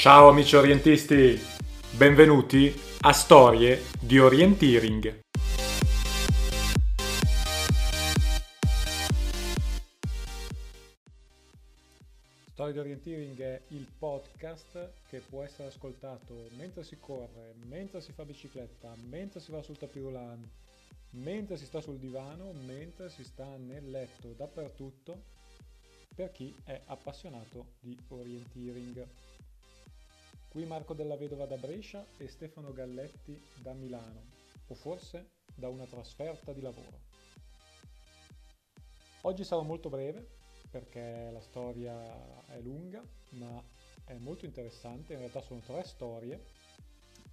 Ciao amici orientisti, benvenuti a Storie di Orienteering. Storie di Orienteering è il podcast che può essere ascoltato mentre si corre, mentre si fa bicicletta, mentre si va sul tapirulan, mentre si sta sul divano, mentre si sta nel letto, dappertutto, per chi è appassionato di orienteering. Qui Marco della Vedova da Brescia e Stefano Galletti da Milano, o forse da una trasferta di lavoro. Oggi sarò molto breve perché la storia è lunga, ma è molto interessante. In realtà sono tre storie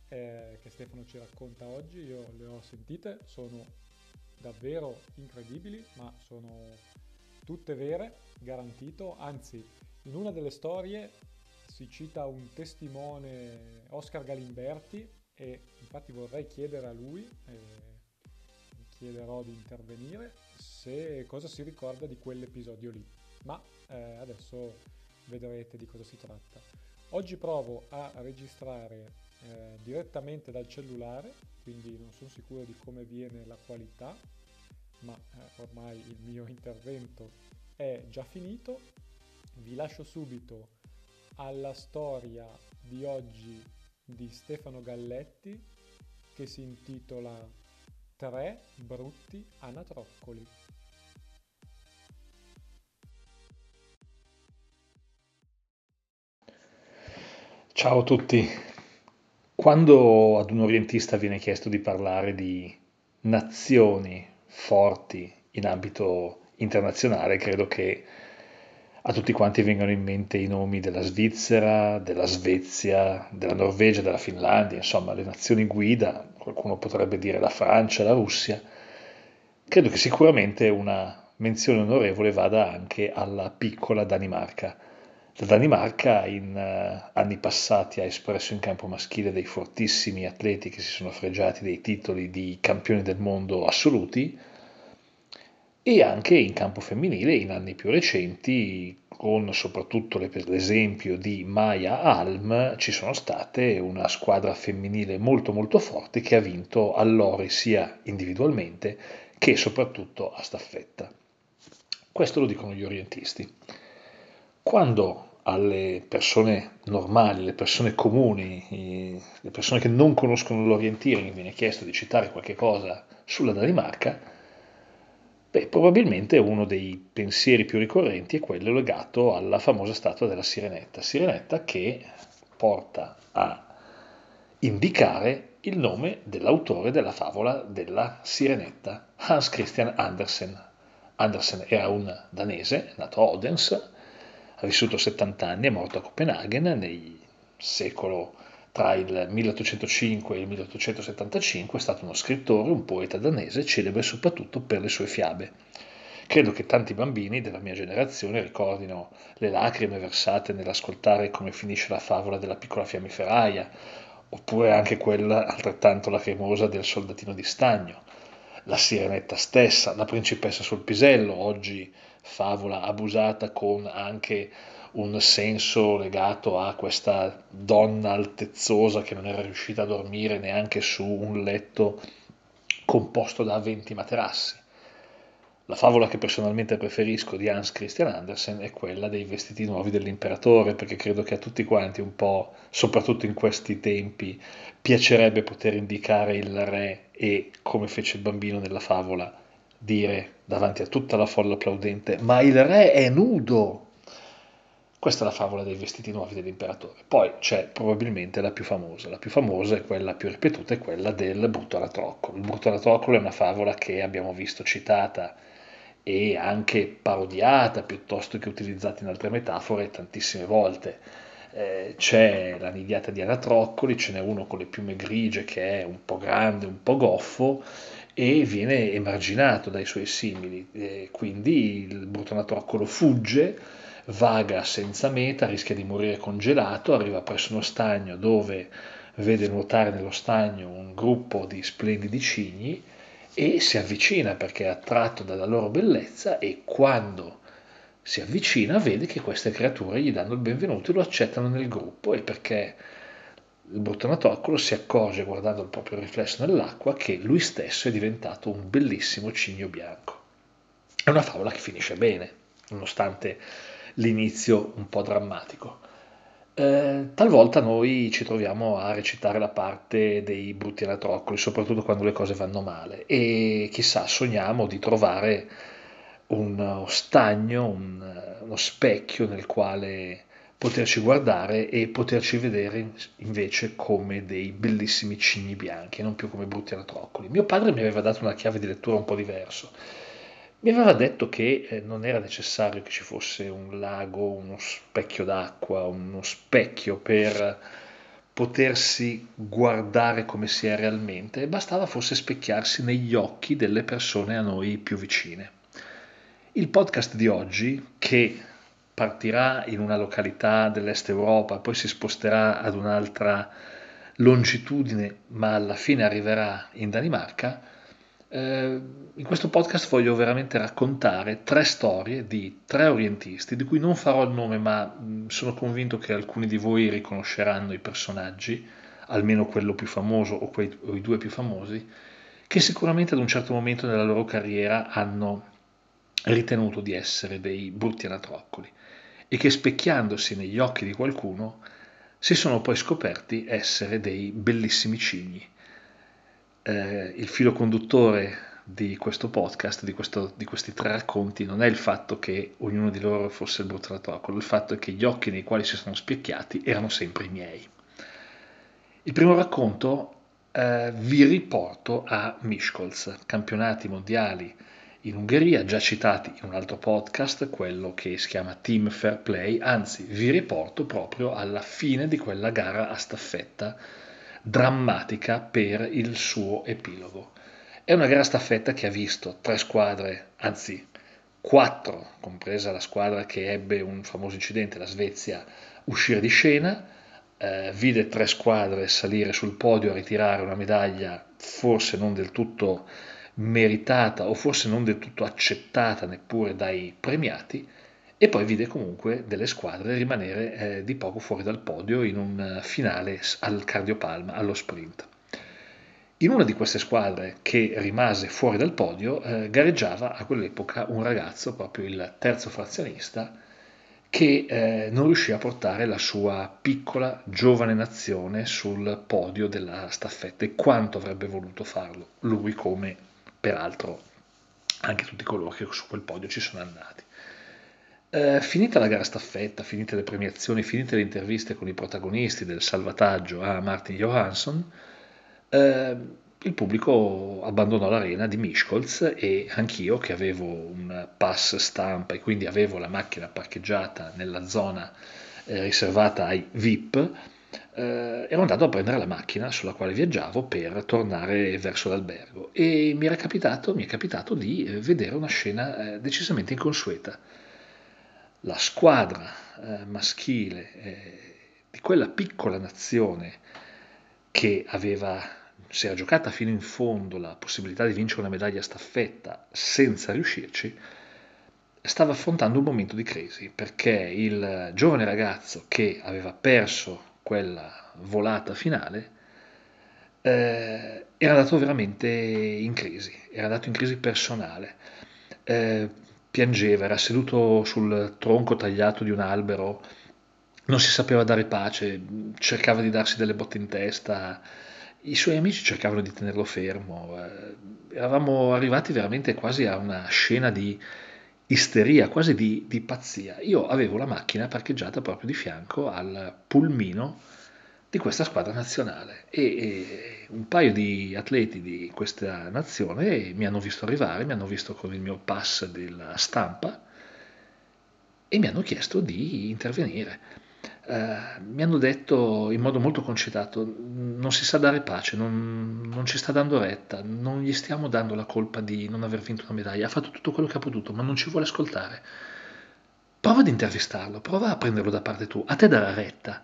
eh, che Stefano ci racconta oggi. Io le ho sentite, sono davvero incredibili, ma sono tutte vere, garantito. Anzi, in una delle storie si cita un testimone, Oscar Galimberti, e infatti vorrei chiedere a lui, eh, chiederò di intervenire, se cosa si ricorda di quell'episodio lì ma eh, adesso vedrete di cosa si tratta. Oggi provo a registrare eh, direttamente dal cellulare, quindi non sono sicuro di come viene la qualità, ma eh, ormai il mio intervento è già finito. Vi lascio subito alla storia di oggi di Stefano Galletti che si intitola Tre brutti anatroccoli. Ciao a tutti. Quando ad un orientista viene chiesto di parlare di nazioni forti in ambito internazionale, credo che a tutti quanti vengano in mente i nomi della Svizzera, della Svezia, della Norvegia, della Finlandia, insomma le nazioni guida, qualcuno potrebbe dire la Francia, la Russia. Credo che sicuramente una menzione onorevole vada anche alla piccola Danimarca la Danimarca in uh, anni passati ha espresso in campo maschile dei fortissimi atleti che si sono fregiati dei titoli di campioni del mondo assoluti e anche in campo femminile in anni più recenti, con soprattutto l'esempio di Maya Alm, ci sono state una squadra femminile molto molto forte che ha vinto all'ore sia individualmente che soprattutto a staffetta. Questo lo dicono gli orientisti. Quando alle persone normali, alle persone comuni, le persone che non conoscono l'orienteering, viene chiesto di citare qualche cosa sulla Danimarca, beh, probabilmente uno dei pensieri più ricorrenti è quello legato alla famosa statua della Sirenetta. Sirenetta che porta a indicare il nome dell'autore della favola della Sirenetta, Hans Christian Andersen. Andersen era un danese, nato a Odense, ha vissuto 70 anni, è morto a Copenaghen nel secolo tra il 1805 e il 1875, è stato uno scrittore, un poeta danese, celebre soprattutto per le sue fiabe. Credo che tanti bambini della mia generazione ricordino le lacrime versate nell'ascoltare come finisce la favola della piccola fiammiferaia, oppure anche quella altrettanto lacrimosa del soldatino di stagno, la sirenetta stessa, la principessa sul pisello, oggi favola abusata con anche un senso legato a questa donna altezzosa che non era riuscita a dormire neanche su un letto composto da 20 materassi. La favola che personalmente preferisco di Hans Christian Andersen è quella dei vestiti nuovi dell'imperatore, perché credo che a tutti quanti un po', soprattutto in questi tempi, piacerebbe poter indicare il re e, come fece il bambino nella favola, dire davanti a tutta la folla applaudente, ma il re è nudo. Questa è la favola dei vestiti nuovi dell'imperatore. Poi c'è probabilmente la più famosa. La più famosa è quella più ripetuta, è quella del brutto anatroccolo. Il brutto anatroccolo è una favola che abbiamo visto citata e anche parodiata piuttosto che utilizzata in altre metafore tantissime volte. Eh, c'è la nidiata di anatroccoli, ce n'è uno con le piume grigie che è un po' grande, un po' goffo, e viene emarginato dai suoi simili, e quindi il brutonatroccolo fugge, vaga senza meta, rischia di morire congelato, arriva presso uno stagno dove vede nuotare nello stagno un gruppo di splendidi cigni e si avvicina perché è attratto dalla loro bellezza e quando si avvicina, vede che queste creature gli danno il benvenuto e lo accettano nel gruppo e perché il bruttanatroccolo si accorge guardando il proprio riflesso nell'acqua che lui stesso è diventato un bellissimo cigno bianco. È una favola che finisce bene, nonostante l'inizio un po' drammatico. Eh, talvolta noi ci troviamo a recitare la parte dei brutti anatroccoli, soprattutto quando le cose vanno male, e chissà, sogniamo di trovare uno stagno, un, uno specchio nel quale poterci guardare e poterci vedere invece come dei bellissimi cigni bianchi, non più come brutti anatroccoli. Mio padre mi aveva dato una chiave di lettura un po' diverso. Mi aveva detto che eh, non era necessario che ci fosse un lago, uno specchio d'acqua, uno specchio per potersi guardare come si è realmente, bastava forse specchiarsi negli occhi delle persone a noi più vicine. Il podcast di oggi, che partirà in una località dell'est Europa, poi si sposterà ad un'altra longitudine, ma alla fine arriverà in Danimarca, eh, in questo podcast voglio veramente raccontare tre storie di tre orientisti, di cui non farò il nome, ma mh, sono convinto che alcuni di voi riconosceranno i personaggi, almeno quello più famoso o, quei, o i due più famosi, che sicuramente ad un certo momento nella loro carriera hanno ritenuto di essere dei brutti anatroccoli e che specchiandosi negli occhi di qualcuno si sono poi scoperti essere dei bellissimi cigni. Eh, il filo conduttore di questo podcast, di, questo, di, questi tre racconti, non è il fatto che ognuno di loro fosse il brutto il fatto è che gli occhi nei quali si sono specchiati erano sempre i miei. Il primo racconto eh, vi riporto a Miskolc, campionati mondiali in Ungheria, già citati in un altro podcast, quello che si chiama Team Fair Play, anzi vi riporto proprio alla fine di quella gara a staffetta drammatica per il suo epilogo. È una gara staffetta che ha visto tre squadre, anzi quattro, compresa la squadra che ebbe un famoso incidente, la Svezia, uscire di scena, eh, vide tre squadre salire sul podio a ritirare una medaglia forse non del tutto meritata o forse non del tutto accettata neppure dai premiati e poi vide comunque delle squadre rimanere eh, di poco fuori dal podio in un finale al cardiopalma, allo sprint. In una di queste squadre che rimase fuori dal podio eh, gareggiava a quell'epoca un ragazzo, proprio il terzo frazionista, che eh, non riuscì a portare la sua piccola giovane nazione sul podio della staffetta e quanto avrebbe voluto farlo, lui come peraltro anche tutti coloro che su quel podio ci sono andati. Eh, finita la gara staffetta, finite le premiazioni, finite le interviste con i protagonisti del salvataggio a Martin Johansson, eh, il pubblico abbandonò l'arena di Miskolc e anch'io che avevo un pass stampa e quindi avevo la macchina parcheggiata nella zona eh, riservata ai VIP, eh, ero andato a prendere la macchina sulla quale viaggiavo per tornare verso l'albergo e mi, capitato, mi è capitato di eh, vedere una scena eh, decisamente inconsueta. La squadra eh, maschile eh, di quella piccola nazione che aveva, si era giocata fino in fondo la possibilità di vincere una medaglia staffetta senza riuscirci, stava affrontando un momento di crisi perché il giovane ragazzo che aveva perso quella volata finale, eh, era andato veramente in crisi, era andato in crisi personale. Eh, piangeva, era seduto sul tronco tagliato di un albero, non si sapeva dare pace, cercava di darsi delle botte in testa, i suoi amici cercavano di tenerlo fermo, eh, eravamo arrivati veramente quasi a una scena di isteria, quasi di, di, pazzia. Io avevo la macchina parcheggiata proprio di fianco al pulmino di questa squadra nazionale e, e, un paio di atleti di questa nazione mi hanno visto arrivare, mi hanno visto con il mio pass della stampa e mi hanno chiesto di intervenire. Uh, mi hanno detto in modo molto concitato non si sa dare pace, non, non, ci sta dando retta, non gli stiamo dando la colpa di non aver vinto una medaglia, ha fatto tutto quello che ha potuto, ma non ci vuole ascoltare. Prova ad intervistarlo, prova a prenderlo da parte tua, a te darà retta,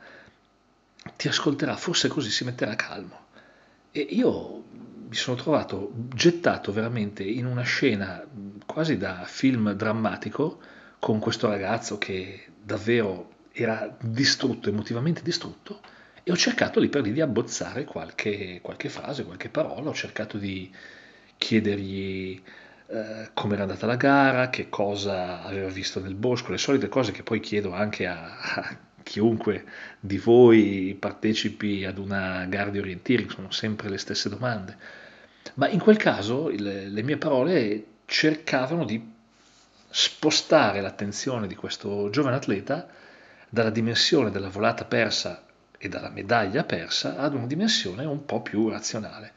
ti ascolterà, forse così si metterà calmo. E io mi sono trovato gettato veramente in una scena quasi da film drammatico con questo ragazzo che davvero era distrutto, emotivamente distrutto, e ho cercato lì per lì di abbozzare qualche, qualche frase, qualche parola, ho cercato di chiedergli eh, come era andata la gara, che cosa aveva visto nel bosco, le solite cose che poi chiedo anche a, a chiunque di voi partecipi ad una gara di orienteering, sono sempre le stesse domande. Ma in quel caso le, le mie parole cercavano di spostare l'attenzione di questo giovane atleta dalla dimensione della volata persa e dalla medaglia persa ad una dimensione un po' più razionale.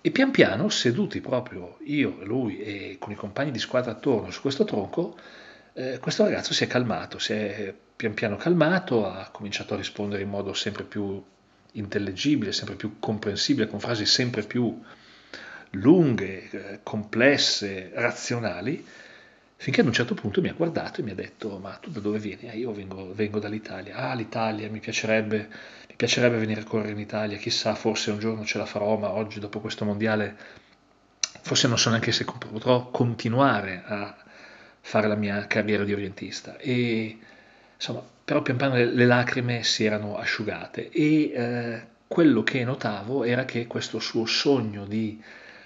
E pian piano, seduti proprio io, lui e con i compagni di squadra attorno su questo tronco, eh, questo ragazzo si è calmato, si è pian piano calmato, ha cominciato a rispondere in modo sempre più intellegibile, sempre più comprensibile, con frasi sempre più lunghe, eh, complesse, razionali, finché ad un certo punto mi ha guardato e mi ha detto ma tu da dove vieni? Ah, io vengo, vengo dall'Italia. Ah, l'Italia, mi piacerebbe, mi piacerebbe venire a correre in Italia, chissà, forse un giorno ce la farò, ma oggi dopo questo mondiale forse non so neanche se potrò continuare a fare la mia carriera di orientista. E insomma, però pian piano le, le lacrime si erano asciugate e eh, quello che notavo era che questo suo sogno di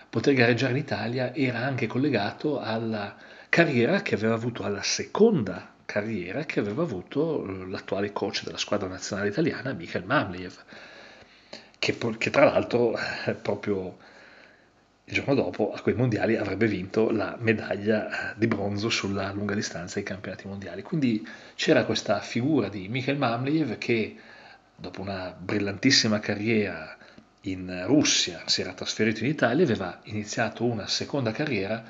poter gareggiare in Italia era anche collegato alla carriera che aveva avuto, alla seconda carriera che aveva avuto eh, l'attuale coach della squadra nazionale italiana, Michael Mamliev, che, che tra l'altro eh, proprio il giorno dopo a quei mondiali avrebbe vinto la medaglia di bronzo sulla lunga distanza ai campionati mondiali. Quindi c'era questa figura di Mikhail Mamliev che dopo una brillantissima carriera in Russia si era trasferito in Italia e aveva iniziato una seconda carriera,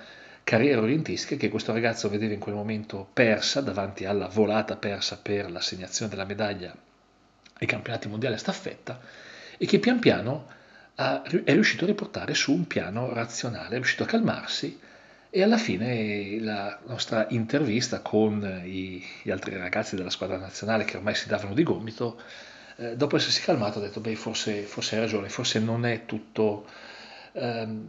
carriera orientistica che questo ragazzo vedeva in quel momento persa davanti alla volata persa per l'assegnazione della medaglia ai campionati mondiali a staffetta e che pian piano è riuscito a riportare su un piano razionale, è riuscito a calmarsi e alla fine la nostra intervista con i, gli altri ragazzi della squadra nazionale che ormai si davano di gomito, eh, dopo essersi calmato ha detto, beh forse, forse hai ragione, forse non è tutto, ehm,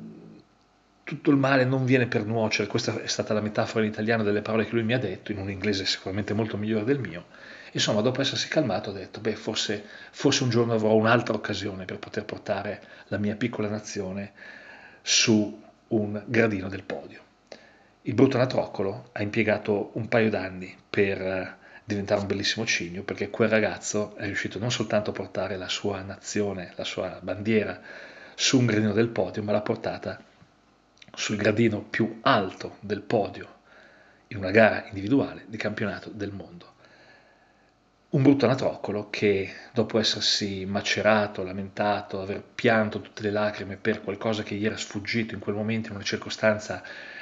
tutto il male non viene per nuocere, questa è stata la metafora in italiano delle parole che lui mi ha detto, in un inglese sicuramente molto migliore del mio, Insomma, dopo essersi calmato, ho detto, beh, forse, forse un giorno avrò un'altra occasione per poter portare la mia piccola nazione su un gradino del podio. Il brutto anatroccolo ha impiegato un paio d'anni per eh, diventare un bellissimo cigno, perché quel ragazzo è riuscito non soltanto a portare la sua nazione, la sua bandiera su un gradino del podio, ma l'ha portata sul gradino più alto del podio in una gara individuale di campionato del mondo un brutto anatroccolo che dopo essersi macerato, lamentato, aver pianto tutte le lacrime per qualcosa che gli era sfuggito in quel momento in una circostanza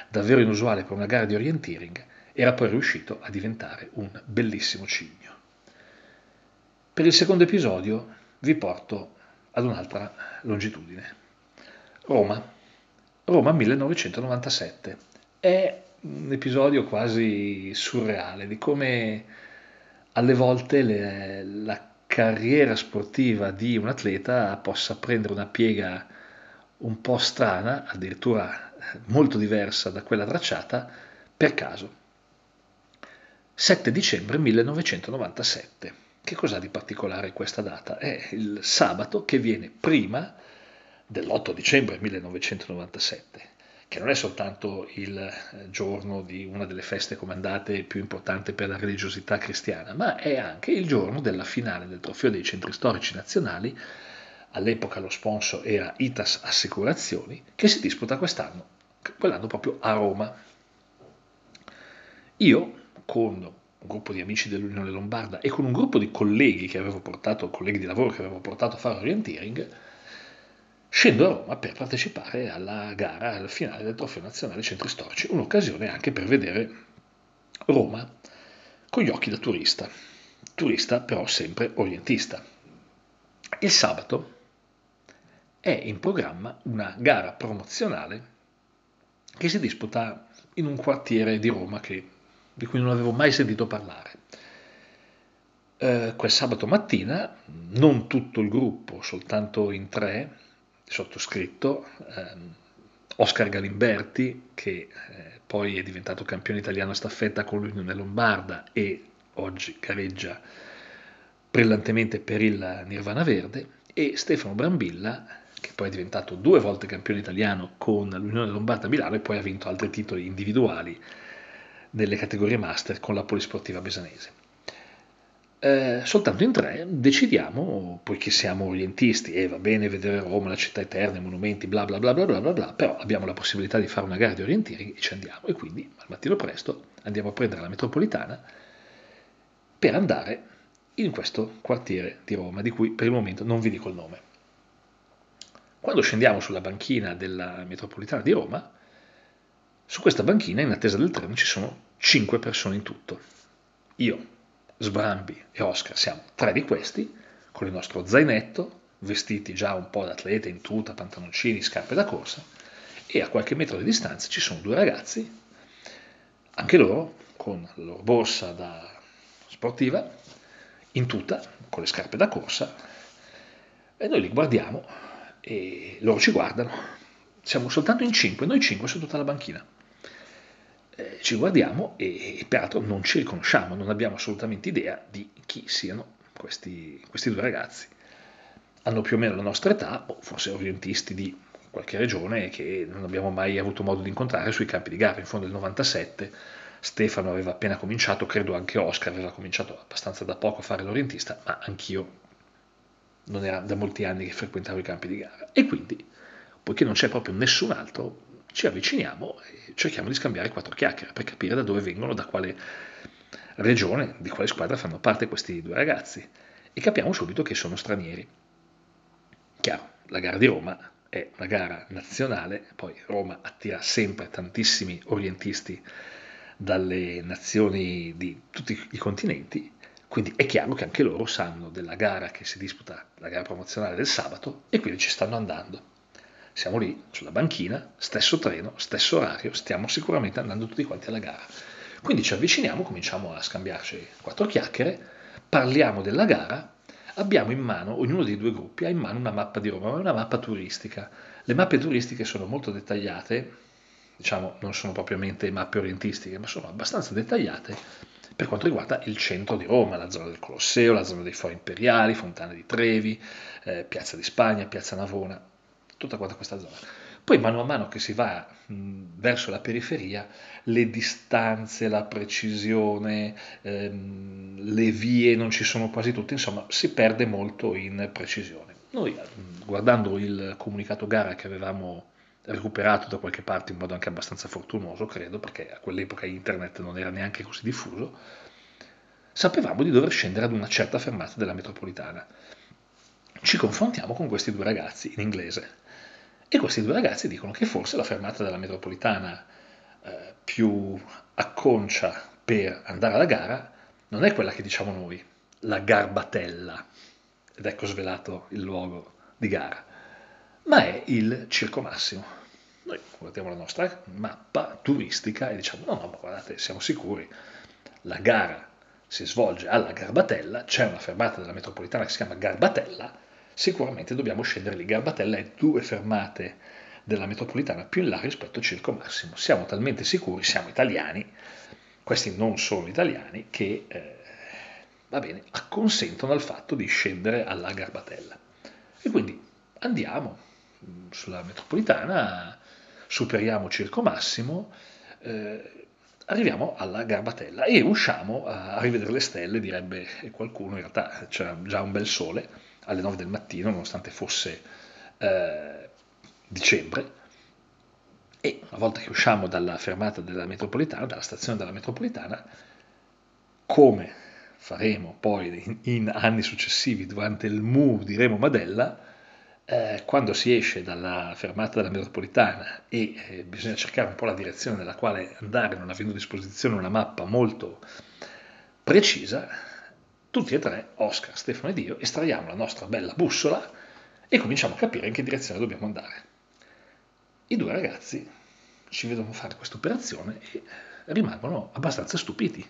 davvero inusuale per una gara di orienteering, era poi riuscito a diventare un bellissimo cigno. Per il secondo episodio vi porto ad un'altra longitudine. Roma. Roma 1997. È un episodio quasi surreale di come alle volte le, la carriera sportiva di un atleta possa prendere una piega un po' strana, addirittura molto diversa da quella tracciata, per caso. 7 dicembre 1997. Che cos'ha di particolare questa data? È il sabato che viene prima dell'8 dicembre 1997 che non è soltanto il eh, giorno di una delle feste comandate più importanti per la religiosità cristiana, ma è anche il giorno della finale del trofeo dei centri storici nazionali, all'epoca lo sponsor era Itas Assicurazioni, che si disputa quest'anno, quell'anno proprio a Roma. Io, con un gruppo di amici dell'Unione Lombarda e con un gruppo di colleghi che avevo portato, colleghi di lavoro che avevo portato a fare orienteering, scendo a Roma per partecipare alla gara, al finale del Trofeo Nazionale Centri Storici, un'occasione anche per vedere Roma con gli occhi da turista, turista però sempre orientista. Il sabato è in programma una gara promozionale che si disputa in un quartiere di Roma che, di cui non avevo mai sentito parlare. Eh, quel sabato mattina, non tutto il gruppo, soltanto in tre, sottoscritto, ehm, Oscar Galimberti, che eh, poi è diventato campione italiano a staffetta con l'Unione Lombarda e oggi gareggia brillantemente per il Nirvana Verde, e Stefano Brambilla, che poi è diventato due volte campione italiano con l'Unione Lombarda Milano e poi ha vinto altri titoli individuali nelle categorie master con la Polisportiva Besanese. Eh, soltanto in tre decidiamo, poiché siamo orientisti e va bene vedere Roma, la città eterna, i monumenti, bla bla bla bla bla bla, però abbiamo la possibilità di fare una gara di orientieri e ci andiamo. E quindi al mattino presto andiamo a prendere la metropolitana per andare in questo quartiere di Roma, di cui per il momento non vi dico il nome. Quando scendiamo sulla banchina della metropolitana di Roma, su questa banchina, in attesa del treno, ci sono cinque persone in tutto. Io, Sbrambi e Oscar siamo tre di questi, con il nostro zainetto, vestiti già un po' da atleta, in tuta, pantaloncini, scarpe da corsa, e a qualche metro di distanza ci sono due ragazzi, anche loro con la loro borsa da sportiva, in tuta, con le scarpe da corsa, e noi li guardiamo e loro ci guardano. Siamo soltanto in cinque, noi cinque su tutta la banchina eh, ci guardiamo e, e peraltro non ci riconosciamo, non abbiamo assolutamente idea di chi siano questi, questi due ragazzi. Hanno più o meno la nostra età, o forse orientisti di qualche regione che non abbiamo mai avuto modo di incontrare sui campi di gara. In fondo del 97 Stefano aveva appena cominciato, credo anche Oscar aveva cominciato abbastanza da poco a fare l'orientista, ma anch'io non era da molti anni che frequentavo i campi di gara. E quindi, poiché non c'è proprio nessun altro, ci avviciniamo e cerchiamo di scambiare quattro chiacchiere per capire da dove vengono, da quale regione, di quale squadra fanno parte questi due ragazzi e capiamo subito che sono stranieri. Chiaro, la gara di Roma è una gara nazionale, poi Roma attira sempre tantissimi orientisti dalle nazioni di tutti i continenti, quindi è chiaro che anche loro sanno della gara che si disputa, la gara promozionale del sabato, e quindi ci stanno andando. Siamo lì, sulla banchina, stesso treno, stesso orario, stiamo sicuramente andando tutti quanti alla gara. Quindi ci avviciniamo, cominciamo a scambiarci quattro chiacchiere, parliamo della gara, abbiamo in mano, ognuno dei due gruppi ha in mano una mappa di Roma, ma è una mappa turistica. Le mappe turistiche sono molto dettagliate, diciamo non sono propriamente mappe orientistiche, ma sono abbastanza dettagliate per quanto riguarda il centro di Roma, la zona del Colosseo, la zona dei Fori Imperiali, Fontana di Trevi, eh, Piazza di Spagna, Piazza Navona tutta questa zona. Poi mano a mano che si va mh, verso la periferia, le distanze, la precisione, ehm, le vie non ci sono quasi tutte, insomma si perde molto in precisione. Noi guardando il comunicato gara che avevamo recuperato da qualche parte in modo anche abbastanza fortunoso, credo, perché a quell'epoca internet non era neanche così diffuso, sapevamo di dover scendere ad una certa fermata della metropolitana. Ci confrontiamo con questi due ragazzi in inglese e questi due ragazzi dicono che forse la fermata della metropolitana eh, più acconcia per andare alla gara non è quella che diciamo noi, la Garbatella, ed ecco svelato il luogo di gara, ma è il Circo Massimo. Noi guardiamo la nostra mappa turistica e diciamo no, no, ma guardate, siamo sicuri, la gara si svolge alla Garbatella, c'è una fermata della metropolitana che si chiama Garbatella, sicuramente dobbiamo scendere lì. Garbatella è due fermate della metropolitana più in là rispetto al Circo Massimo. Siamo talmente sicuri, siamo italiani, questi non sono italiani, che eh, va bene, acconsentono al fatto di scendere alla Garbatella. E quindi andiamo sulla metropolitana, superiamo Circo Massimo, eh, arriviamo alla Garbatella e usciamo a, a rivedere le stelle, direbbe qualcuno, in realtà c'era già un bel sole alle 9 del mattino, nonostante fosse eh, dicembre. E una volta che usciamo dalla fermata della metropolitana, dalla stazione della metropolitana, come faremo poi in, in anni successivi durante il MU di Remo Madella, eh, quando si esce dalla fermata della metropolitana e eh, bisogna cercare un po' la direzione nella quale andare, non avendo a disposizione una mappa molto precisa, tutti e tre, Oscar, Stefano ed io, estraiamo la nostra bella bussola e cominciamo a capire in che direzione dobbiamo andare. I due ragazzi ci vedono fare questa operazione e rimangono abbastanza stupiti.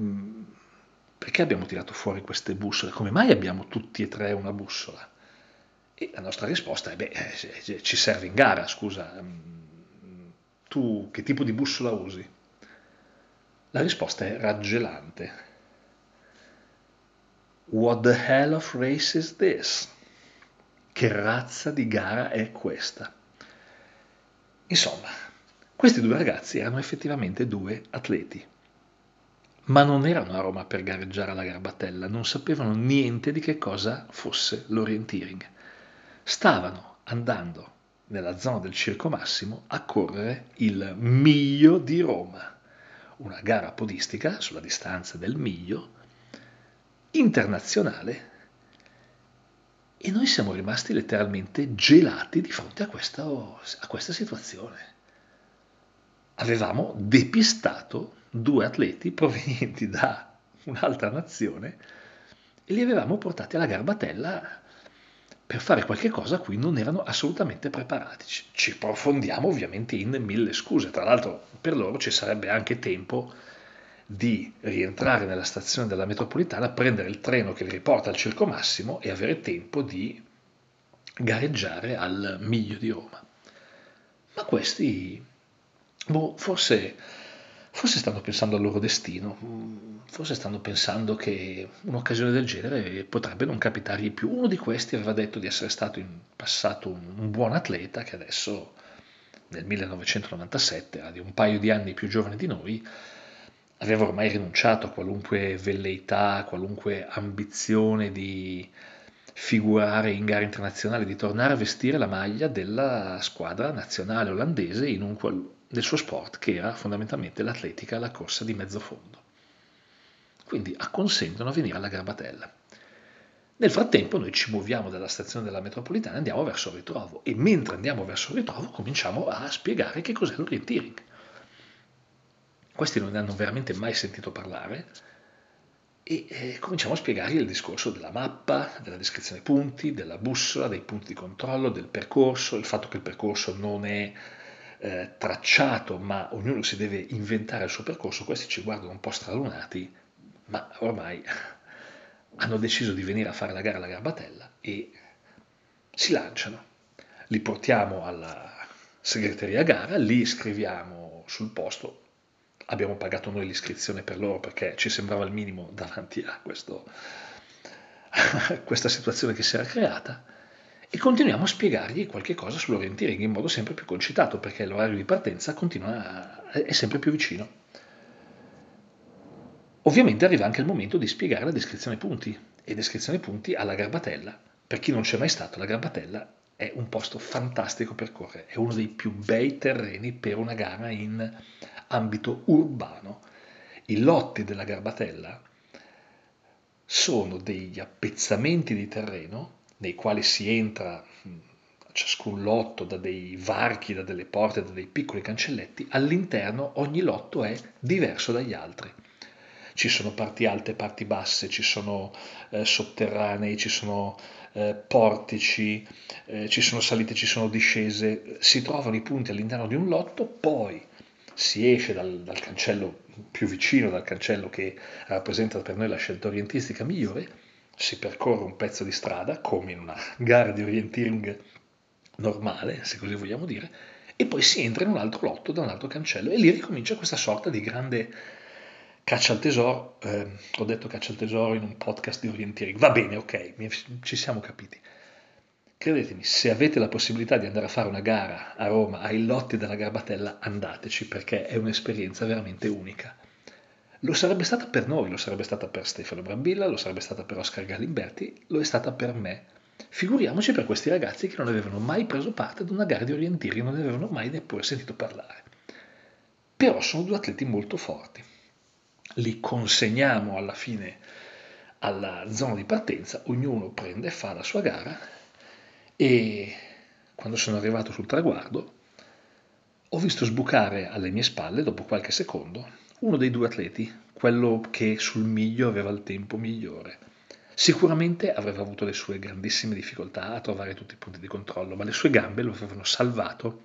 Mm, perché abbiamo tirato fuori queste bussole? Come mai abbiamo tutti e tre una bussola? E la nostra risposta è, beh, eh, ci serve in gara, scusa, mm, tu che tipo di bussola usi? La risposta è raggelante. What the hell of race is this? Che razza di gara è questa? Insomma, questi due ragazzi erano effettivamente due atleti, ma non erano a Roma per gareggiare alla Garbatella, non sapevano niente di che cosa fosse l'orienteering. Stavano andando nella zona del Circo Massimo a correre il Miglio di Roma, una gara podistica sulla distanza del Miglio internazionale e noi siamo rimasti letteralmente gelati di fronte a questa, a questa situazione. Avevamo depistato due atleti provenienti da un'altra nazione e li avevamo portati alla garbatella per fare qualche cosa a cui non erano assolutamente preparati. Ci profondiamo ovviamente in mille scuse, tra l'altro per loro ci sarebbe anche tempo di rientrare nella stazione della metropolitana, prendere il treno che li riporta al Circo Massimo e avere tempo di gareggiare al Miglio di Roma. Ma questi, boh, forse, forse stanno pensando al loro destino, forse stanno pensando che un'occasione del genere potrebbe non capitargli più. Uno di questi aveva detto di essere stato in passato un, buon atleta che adesso nel 1997 era di un paio di anni più giovane di noi, aveva ormai rinunciato a qualunque velleità, a qualunque ambizione di figurare in gare internazionali, di tornare a vestire la maglia della squadra nazionale olandese un del suo sport, che era fondamentalmente l'atletica, la corsa di mezzo fondo. Quindi acconsentono a venire alla Garbatella. Nel frattempo noi ci muoviamo dalla stazione della metropolitana e andiamo verso il ritrovo e mentre andiamo verso il ritrovo cominciamo a spiegare che cos'è l'orienteering questi non ne hanno veramente mai sentito parlare e eh, cominciamo a spiegare il discorso della mappa, della descrizione punti, della bussola, dei punti di controllo, del percorso, il fatto che il percorso non è eh, tracciato ma ognuno si deve inventare il suo percorso, questi ci guardano un po' stralunati, ma ormai hanno deciso di venire a fare la gara alla Garbatella e si lanciano. Li portiamo alla segreteria gara, li scriviamo sul posto, abbiamo pagato noi l'iscrizione per loro perché ci sembrava il minimo davanti a questo, questa situazione che si era creata e continuiamo a spiegargli qualche cosa sull'orienteering in modo sempre più concitato perché l'orario di partenza continua a, è sempre più vicino. Ovviamente arriva anche il momento di spiegare la descrizione punti e descrizione punti alla Garbatella. Per chi non c'è mai stato, la Garbatella è un posto fantastico per correre, è uno dei più bei terreni per una gara in ambito urbano. I lotti della Garbatella sono degli appezzamenti di terreno nei quali si entra ciascun lotto da dei varchi, da delle porte, da dei piccoli cancelletti, all'interno ogni lotto è diverso dagli altri. Ci sono parti alte e parti basse, ci sono eh, sotterranei, ci sono eh, portici, eh, ci sono salite, ci sono discese, si trovano i punti all'interno di un lotto, poi si esce dal, dal, cancello più vicino, dal cancello che rappresenta per noi la scelta orientistica migliore, si percorre un pezzo di strada, come in una gara di orienteering normale, se così vogliamo dire, e poi si entra in un altro lotto da un altro cancello e lì ricomincia questa sorta di grande caccia al tesoro. Eh, ho detto caccia al tesoro in un podcast di orienteering. Va bene, ok, ci siamo capiti. Credetemi, se avete la possibilità di andare a fare una gara a Roma ai lotti della Garbatella, andateci perché è un'esperienza veramente unica. Lo sarebbe stata per noi, lo sarebbe stata per Stefano Brambilla, lo sarebbe stata per Oscar Galimberti, lo è stata per me. Figuriamoci per questi ragazzi che non avevano mai preso parte ad una gara di orientiri, non ne avevano mai neppure sentito parlare. Però sono due atleti molto forti. Li consegniamo alla fine alla zona di partenza, ognuno prende e fa la sua gara e quando sono arrivato sul traguardo ho visto sbucare alle mie spalle, dopo qualche secondo, uno dei due atleti, quello che sul miglio aveva il tempo migliore. Sicuramente avrebbe avuto le sue grandissime difficoltà a trovare tutti i punti di controllo, ma le sue gambe lo avevano salvato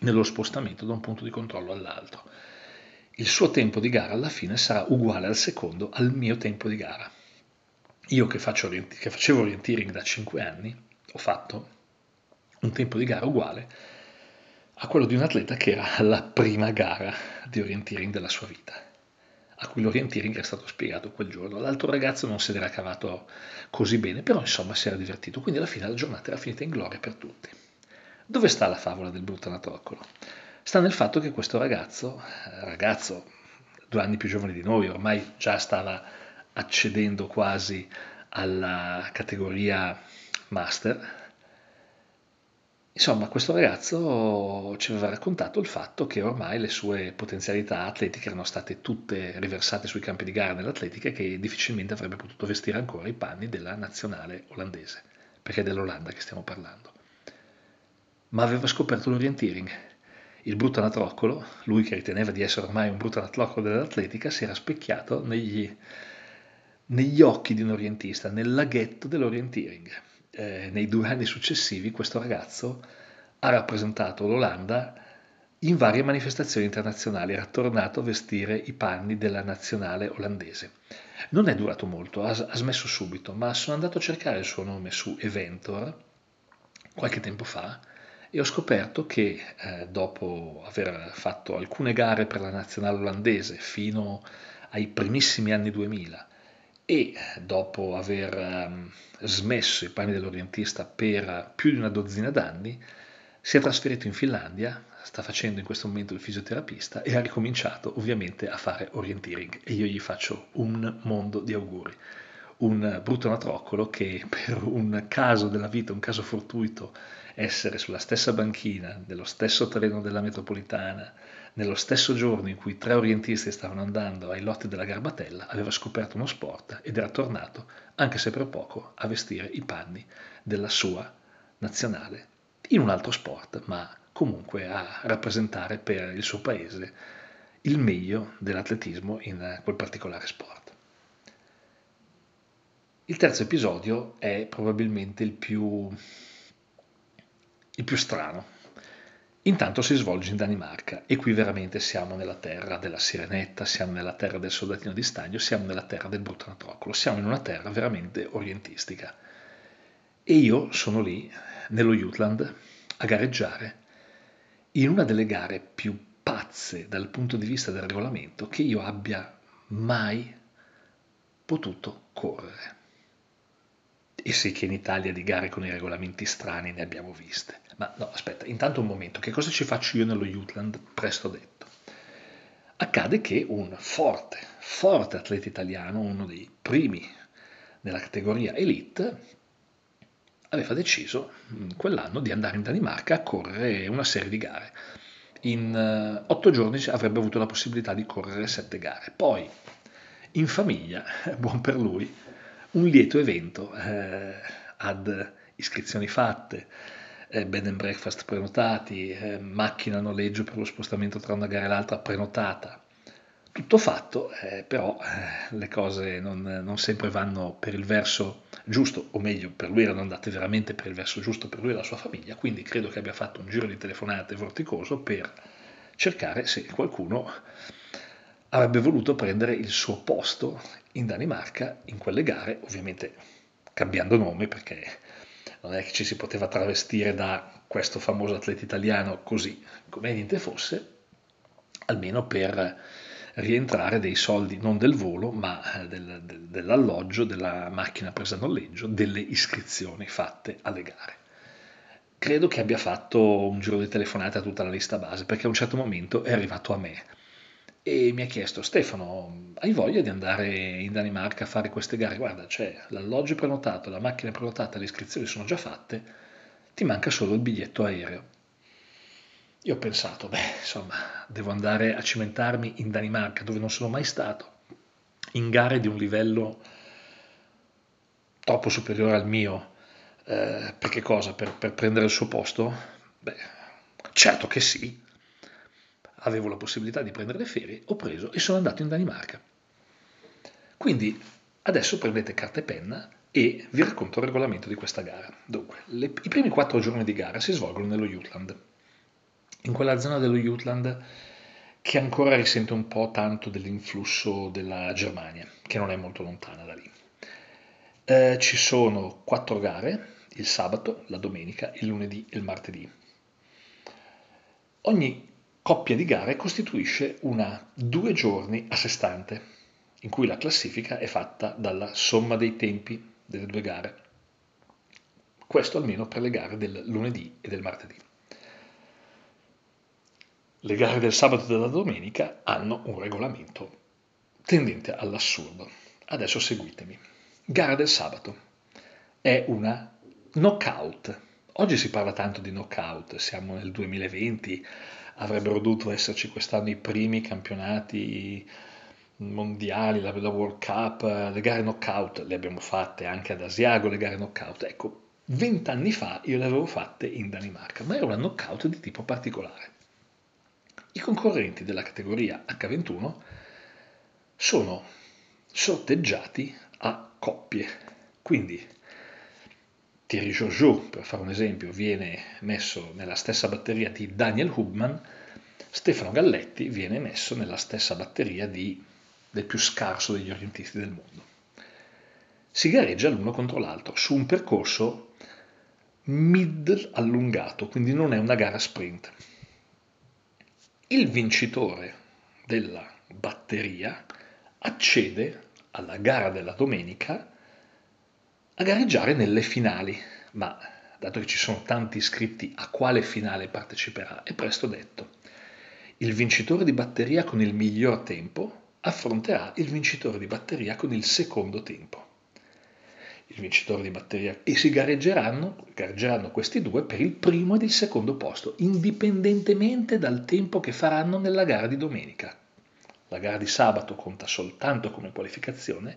nello spostamento da un punto di controllo all'altro. Il suo tempo di gara alla fine sarà uguale al secondo al mio tempo di gara. Io che, faccio, che facevo orienteering da 5 anni, ho fatto un tempo di gara uguale a quello di un atleta che era alla prima gara di orienteering della sua vita, a cui l'orienteering è stato spiegato quel giorno. L'altro ragazzo non se l'era cavato così bene, però insomma si era divertito, quindi alla fine la giornata era finita in gloria per tutti. Dove sta la favola del brutto anatroccolo? Sta nel fatto che questo ragazzo, ragazzo due anni più giovane di noi, ormai già stava accedendo quasi alla categoria master, Insomma, questo ragazzo ci aveva raccontato il fatto che ormai le sue potenzialità atletiche erano state tutte riversate sui campi di gara nell'atletica e che difficilmente avrebbe potuto vestire ancora i panni della nazionale olandese, perché è dell'Olanda che stiamo parlando. Ma aveva scoperto l'orienteering. Il brutto anatroccolo, lui che riteneva di essere ormai un brutto anatroccolo dell'atletica, si era specchiato negli, negli occhi di un orientista, nel laghetto dell'orienteering eh, nei due anni successivi questo ragazzo ha rappresentato l'Olanda in varie manifestazioni internazionali, era tornato a vestire i panni della nazionale olandese. Non è durato molto, ha, smesso subito, ma sono andato a cercare il suo nome su Eventor qualche tempo fa e ho scoperto che eh, dopo aver fatto alcune gare per la nazionale olandese fino ai primissimi anni 2000 e dopo aver um, smesso i panni dell'orientista per più di una dozzina d'anni, si è trasferito in Finlandia, sta facendo in questo momento il fisioterapista e ha ricominciato ovviamente a fare orienteering e io gli faccio un mondo di auguri. Un brutto natroccolo che per un caso della vita, un caso fortuito, essere sulla stessa banchina, dello stesso treno della metropolitana, nello stesso giorno in cui tre orientisti stavano andando ai lotti della Garbatella, aveva scoperto uno sport ed era tornato, anche se per poco, a vestire i panni della sua nazionale in un altro sport, ma comunque a rappresentare per il suo paese il meglio dell'atletismo in quel particolare sport. Il terzo episodio è probabilmente il più, il più strano Intanto si svolge in Danimarca e qui veramente siamo nella terra della sirenetta, siamo nella terra del soldatino di stagno, siamo nella terra del brutto natroccolo, siamo in una terra veramente orientistica. E io sono lì, nello Jutland, a gareggiare in una delle gare più pazze dal punto di vista del regolamento che io abbia mai potuto correre. E sì che in Italia di gare con i regolamenti strani ne abbiamo viste. Ma no, aspetta, intanto un momento, che cosa ci faccio io nello Jutland? Presto detto. Accade che un forte, forte atleta italiano, uno dei primi nella categoria elite, aveva deciso mm, quell'anno di andare in Danimarca a correre una serie di gare. In uh, otto giorni avrebbe avuto la possibilità di correre sette gare. Poi, in famiglia, buon per lui, un lieto evento eh, ad iscrizioni fatte, eh, bed and breakfast prenotati, eh, macchina a noleggio per lo spostamento tra una gara e l'altra prenotata. Tutto fatto, eh, però eh, le cose non, non, sempre vanno per il verso giusto, o meglio, per lui erano andate veramente per il verso giusto per lui e la sua famiglia, quindi credo che abbia fatto un giro di telefonate vorticoso per cercare se qualcuno avrebbe voluto prendere il suo posto in Danimarca in quelle gare, ovviamente cambiando nome perché non è che ci si poteva travestire da questo famoso atleta italiano così, come niente fosse, almeno per rientrare dei soldi non del volo, ma del, del, dell'alloggio, della macchina presa a noleggio, delle iscrizioni fatte alle gare. Credo che abbia fatto un giro di telefonate a tutta la lista base, perché a un certo momento è arrivato a me e mi ha chiesto Stefano, hai voglia di andare in Danimarca a fare queste gare? Guarda, c'è l'alloggio prenotato, la macchina prenotata, le iscrizioni sono già fatte, ti manca solo il biglietto aereo. Io ho pensato, beh, insomma, devo andare a cimentarmi in Danimarca, dove non sono mai stato, in gare di un livello troppo superiore al mio. Eh, per che cosa? Per, per prendere il suo posto? Beh, certo che sì, avevo la possibilità di prendere le ferie, ho preso e sono andato in Danimarca. Quindi adesso prendete carta e penna e vi racconto il regolamento di questa gara. Dunque, le, i primi quattro giorni di gara si svolgono nello Jutland, in quella zona dello Jutland che ancora risente un po' tanto dell'influsso della Germania, che non è molto lontana da lì. Eh, ci sono quattro gare il sabato, la domenica, il lunedì e il martedì. Ogni coppia di gare costituisce una due giorni a sé stante, in cui la classifica è fatta dalla somma dei tempi delle due gare. Questo almeno per le gare del lunedì e del martedì. Le gare del sabato e della domenica hanno un regolamento tendente all'assurdo. Adesso seguitemi. Gara del sabato. È una knockout. Oggi si parla tanto di knockout, siamo nel 2020, avrebbero dovuto esserci quest'anno i primi campionati mondiali, la, World Cup, le gare knockout, le abbiamo fatte anche ad Asiago, le gare knockout. Ecco, vent'anni fa io le avevo fatte in Danimarca, ma era una knockout di tipo particolare. I concorrenti della categoria H21 sono sorteggiati a coppie, quindi Thierry Jojo, per fare un esempio, viene messo nella stessa batteria di Daniel Hubman, Stefano Galletti viene messo nella stessa batteria di, del più scarso degli orientisti del mondo. Si gareggia l'uno contro l'altro su un percorso mid allungato, quindi non è una gara sprint. Il vincitore della batteria accede alla gara della domenica a gareggiare nelle finali, ma dato che ci sono tanti iscritti a quale finale parteciperà, è presto detto. Il vincitore di batteria con il miglior tempo affronterà il vincitore di batteria con il secondo tempo il vincitore di batteria e si gareggeranno, gareggeranno questi due per il primo ed il secondo posto, indipendentemente dal tempo che faranno nella gara di domenica. La gara di sabato conta soltanto come qualificazione,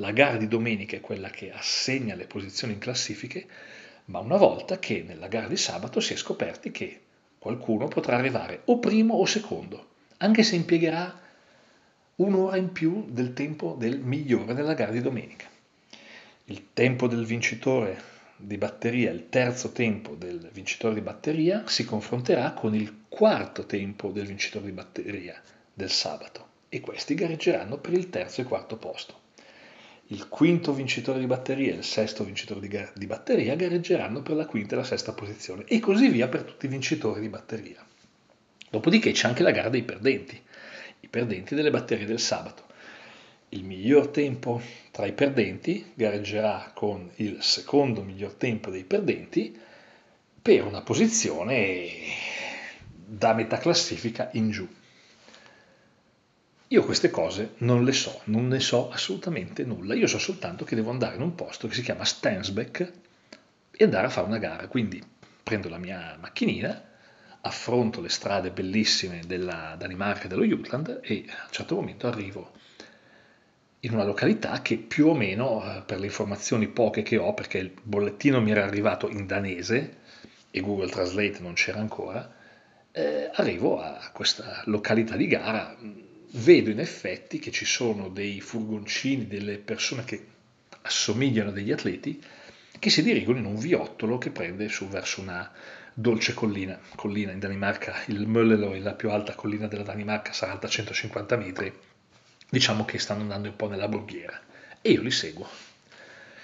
la gara di domenica è quella che assegna le posizioni in classifiche, ma una volta che nella gara di sabato si è scoperti che qualcuno potrà arrivare o primo o secondo, anche se impiegherà un'ora in più del tempo del migliore nella gara di domenica il tempo del vincitore di batteria, il terzo tempo del vincitore di batteria, si confronterà con il quarto tempo del vincitore di batteria del sabato e questi gareggeranno per il terzo e quarto posto. Il quinto vincitore di batteria e il sesto vincitore di, di batteria gareggeranno per la quinta e la sesta posizione e così via per tutti i vincitori di batteria. Dopodiché c'è anche la gara dei perdenti, i perdenti delle batterie del sabato il miglior tempo tra i perdenti gareggerà con il secondo miglior tempo dei perdenti per una posizione da metà classifica in giù. Io queste cose non le so, non ne so assolutamente nulla. Io so soltanto che devo andare in un posto che si chiama Stensbeck e andare a fare una gara. Quindi prendo la mia macchinina, affronto le strade bellissime della Danimarca e dello Jutland e a un certo momento arrivo in una località che più o meno, eh, per le informazioni poche che ho, perché il bollettino mi era arrivato in danese e Google Translate non c'era ancora, eh, arrivo a questa località di gara, vedo in effetti che ci sono dei furgoncini, delle persone che assomigliano a degli atleti, che si dirigono in un viottolo che prende su verso una dolce collina. Collina in Danimarca, il Möllelo, la più alta collina della Danimarca, sarà alta 150 metri diciamo che stanno andando un po' nella borghiera e io li seguo.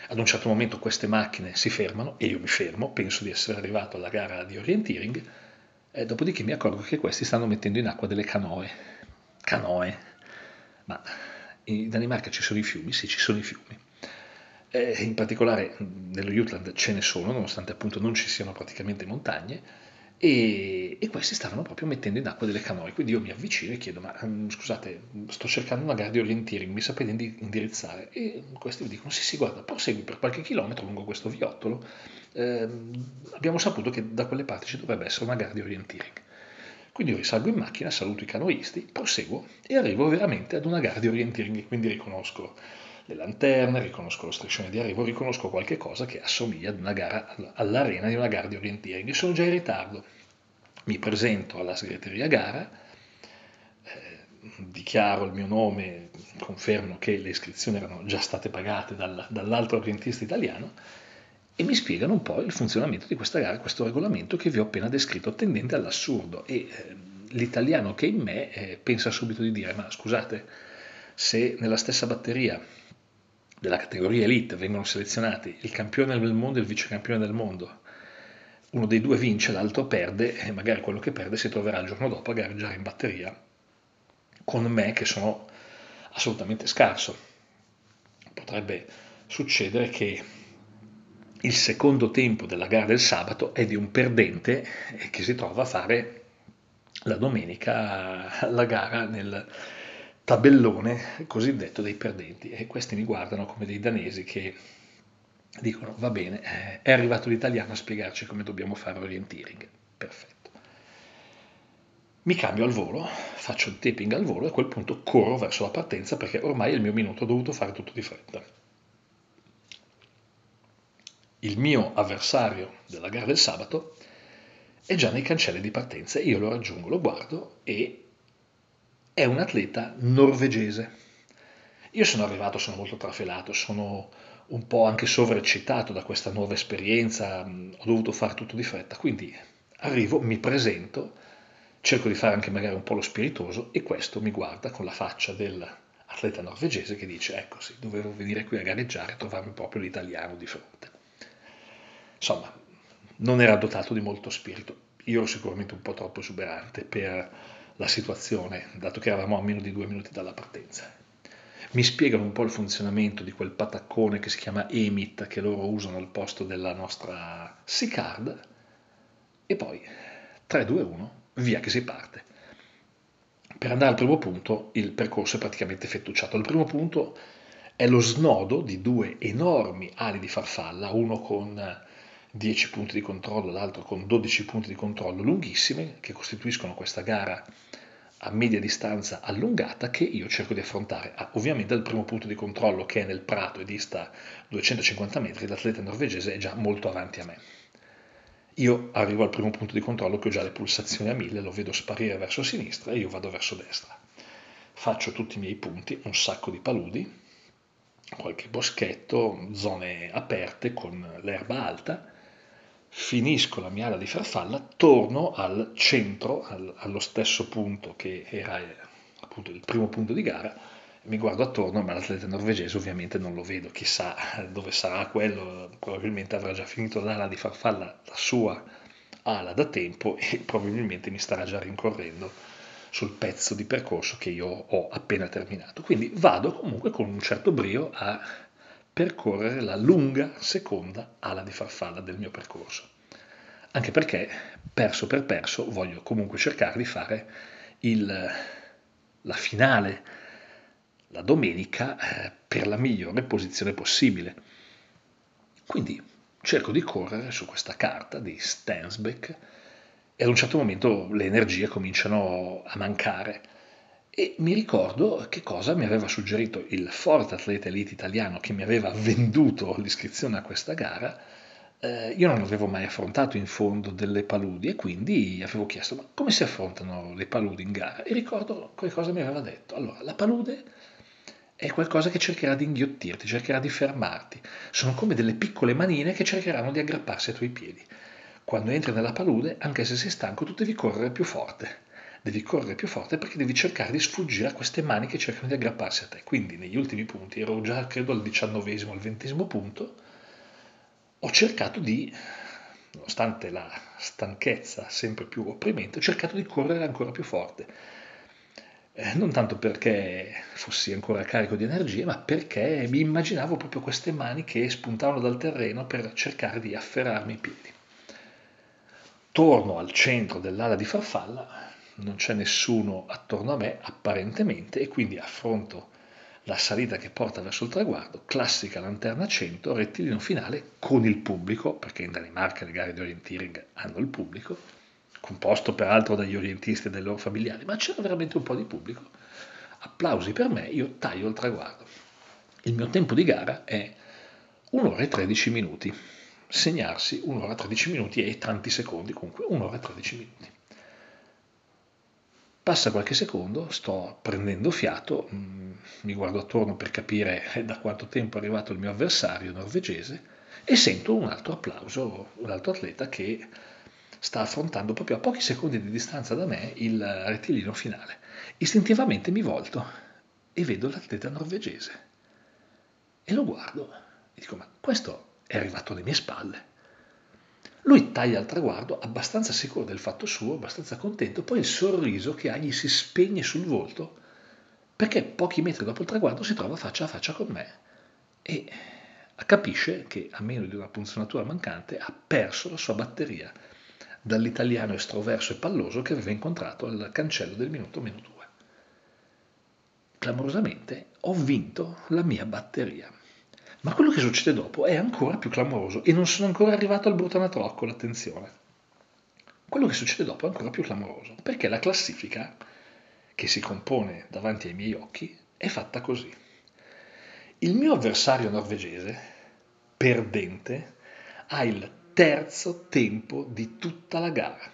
Ad un certo momento queste macchine si fermano e io mi fermo, penso di essere arrivato alla gara di orienteering, dopodiché mi accorgo che questi stanno mettendo in acqua delle canoe. Canoe. Ma in Danimarca ci sono i fiumi? Sì, ci sono i fiumi. E in particolare nello Jutland ce ne sono, nonostante appunto non ci siano praticamente montagne, e, e, questi stavano proprio mettendo in acqua delle canoe. Quindi io mi avvicino e chiedo: Ma scusate, sto cercando una gara di orienteering, mi sapete indirizzare? E questi mi dicono: Sì, sì, guarda, prosegui per qualche chilometro lungo questo viottolo. Eh, abbiamo saputo che da quelle parti ci dovrebbe essere una gara di orienteering. Quindi io risalgo in macchina, saluto i canoisti, proseguo e arrivo veramente ad una gara di orienteering. Quindi riconosco le lanterne, riconosco lo striscione di arrivo, riconosco qualche cosa che assomiglia ad una gara, all'arena di una gara di orienteering. Sono già in ritardo, mi presento alla segreteria gara, eh, dichiaro il mio nome, confermo che le iscrizioni erano già state pagate dal, dall'altro orientista italiano e mi spiegano un po' il funzionamento di questa gara, questo regolamento che vi ho appena descritto, tendente all'assurdo. E eh, l'italiano che è in me eh, pensa subito di dire, ma scusate, se nella stessa batteria della categoria elite vengono selezionati il campione del mondo e il vice campione del mondo, uno dei due vince, l'altro perde e magari quello che perde si troverà il giorno dopo a gareggiare in batteria con me che sono assolutamente scarso. Potrebbe succedere che il secondo tempo della gara del sabato è di un perdente che si trova a fare la domenica la gara nel tabellone cosiddetto dei perdenti e questi mi guardano come dei danesi che dicono va bene, eh, è arrivato l'italiano a spiegarci come dobbiamo fare orienteering. Perfetto. Mi cambio al volo, faccio il taping al volo e a quel punto corro verso la partenza perché ormai è il mio minuto, ho dovuto fare tutto di fretta. Il mio avversario della gara del sabato è già nei cancelli di partenza, io lo raggiungo, lo guardo e è un atleta norvegese. Io sono arrivato, sono molto trafelato, sono un po' anche sovraeccitato da questa nuova esperienza, ho dovuto fare tutto di fretta, quindi arrivo, mi presento, cerco di fare anche magari un po' lo spiritoso e questo mi guarda con la faccia dell'atleta norvegese che dice ecco sì, dovevo venire qui a gareggiare e trovarmi proprio l'italiano di fronte. Insomma, non era dotato di molto spirito, io ero sicuramente un po' troppo esuberante per la situazione, dato che eravamo a meno di due minuti dalla partenza mi spiegano un po' il funzionamento di quel pataccone che si chiama Emit che loro usano al posto della nostra C-Card e poi 3, 2, 1, via che si parte. Per andare al primo punto il percorso è praticamente fettucciato. Il primo punto è lo snodo di due enormi ali di farfalla, uno con 10 punti di controllo, l'altro con 12 punti di controllo lunghissime, che costituiscono questa gara a media distanza allungata che io cerco di affrontare. Ah, ovviamente dal primo punto di controllo che è nel prato e dista 250 metri, l'atleta norvegese è già molto avanti a me. Io arrivo al primo punto di controllo che ho già le pulsazioni a 1000, lo vedo sparire verso sinistra e io vado verso destra. Faccio tutti i miei punti, un sacco di paludi, qualche boschetto, zone aperte con l'erba alta, finisco la mia ala di farfalla, torno al centro, al, allo stesso punto che era eh, appunto il primo punto di gara, mi guardo attorno, ma l'atleta norvegese ovviamente non lo vedo, chissà dove sarà quello, probabilmente avrà già finito l'ala di farfalla, la sua ala da tempo e probabilmente mi starà già rincorrendo sul pezzo di percorso che io ho appena terminato. Quindi vado comunque con un certo brio a percorrere la lunga seconda ala di farfalla del mio percorso. Anche perché, perso per perso, voglio comunque cercare di fare il, la finale la domenica eh, per la migliore posizione possibile. Quindi cerco di correre su questa carta di Stansbeck e ad un certo momento le energie cominciano a mancare e mi ricordo che cosa mi aveva suggerito il forte atleta elite italiano che mi aveva venduto l'iscrizione a questa gara. Eh, io non avevo mai affrontato in fondo delle paludi e quindi avevo chiesto ma come si affrontano le paludi in gara? E ricordo che cosa mi aveva detto. Allora, la palude è qualcosa che cercherà di inghiottirti, cercherà di fermarti. Sono come delle piccole manine che cercheranno di aggrapparsi ai tuoi piedi. Quando entri nella palude, anche se sei stanco, tu devi correre più forte devi correre più forte perché devi cercare di sfuggire a queste mani che cercano di aggrapparsi a te. Quindi negli ultimi punti, ero già credo al diciannovesimo, al ventesimo punto, ho cercato di, nonostante la stanchezza sempre più opprimente, ho cercato di correre ancora più forte. Eh, non tanto perché fossi ancora carico di energie, ma perché mi immaginavo proprio queste mani che spuntavano dal terreno per cercare di afferrarmi i piedi. Torno al centro dell'ala di farfalla non c'è nessuno attorno a me apparentemente e quindi affronto la salita che porta verso il traguardo, classica lanterna 100, rettilineo finale con il pubblico, perché in Danimarca le gare di orienteering hanno il pubblico, composto peraltro dagli orientisti e dai loro familiari, ma c'era veramente un po' di pubblico. Applausi per me, io taglio il traguardo. Il mio tempo di gara è 1 ora e 13 minuti. Segnarsi 1 ora e 13 minuti e tanti secondi, comunque 1 ora e 13 minuti. Passa qualche secondo, sto prendendo fiato, mm, mi guardo attorno per capire da quanto tempo è arrivato il mio avversario norvegese e sento un altro applauso, un altro atleta che sta affrontando proprio a pochi secondi di distanza da me il rettilineo finale. Istintivamente mi volto e vedo l'atleta norvegese. E lo guardo e dico, ma questo è arrivato alle mie spalle. Lui taglia il traguardo, abbastanza sicuro del fatto suo, abbastanza contento, poi il sorriso che ha gli si spegne sul volto perché pochi metri dopo il traguardo si trova faccia a faccia con me e capisce che a meno di una punzionatura mancante ha perso la sua batteria dall'italiano estroverso e palloso che aveva incontrato al cancello del minuto meno due. Clamorosamente ho vinto la mia batteria. Ma quello che succede dopo è ancora più clamoroso e non sono ancora arrivato al Brutanatroccolo, attenzione. Quello che succede dopo è ancora più clamoroso, perché la classifica, che si compone davanti ai miei occhi, è fatta così. Il mio avversario norvegese, perdente, ha il terzo tempo di tutta la gara.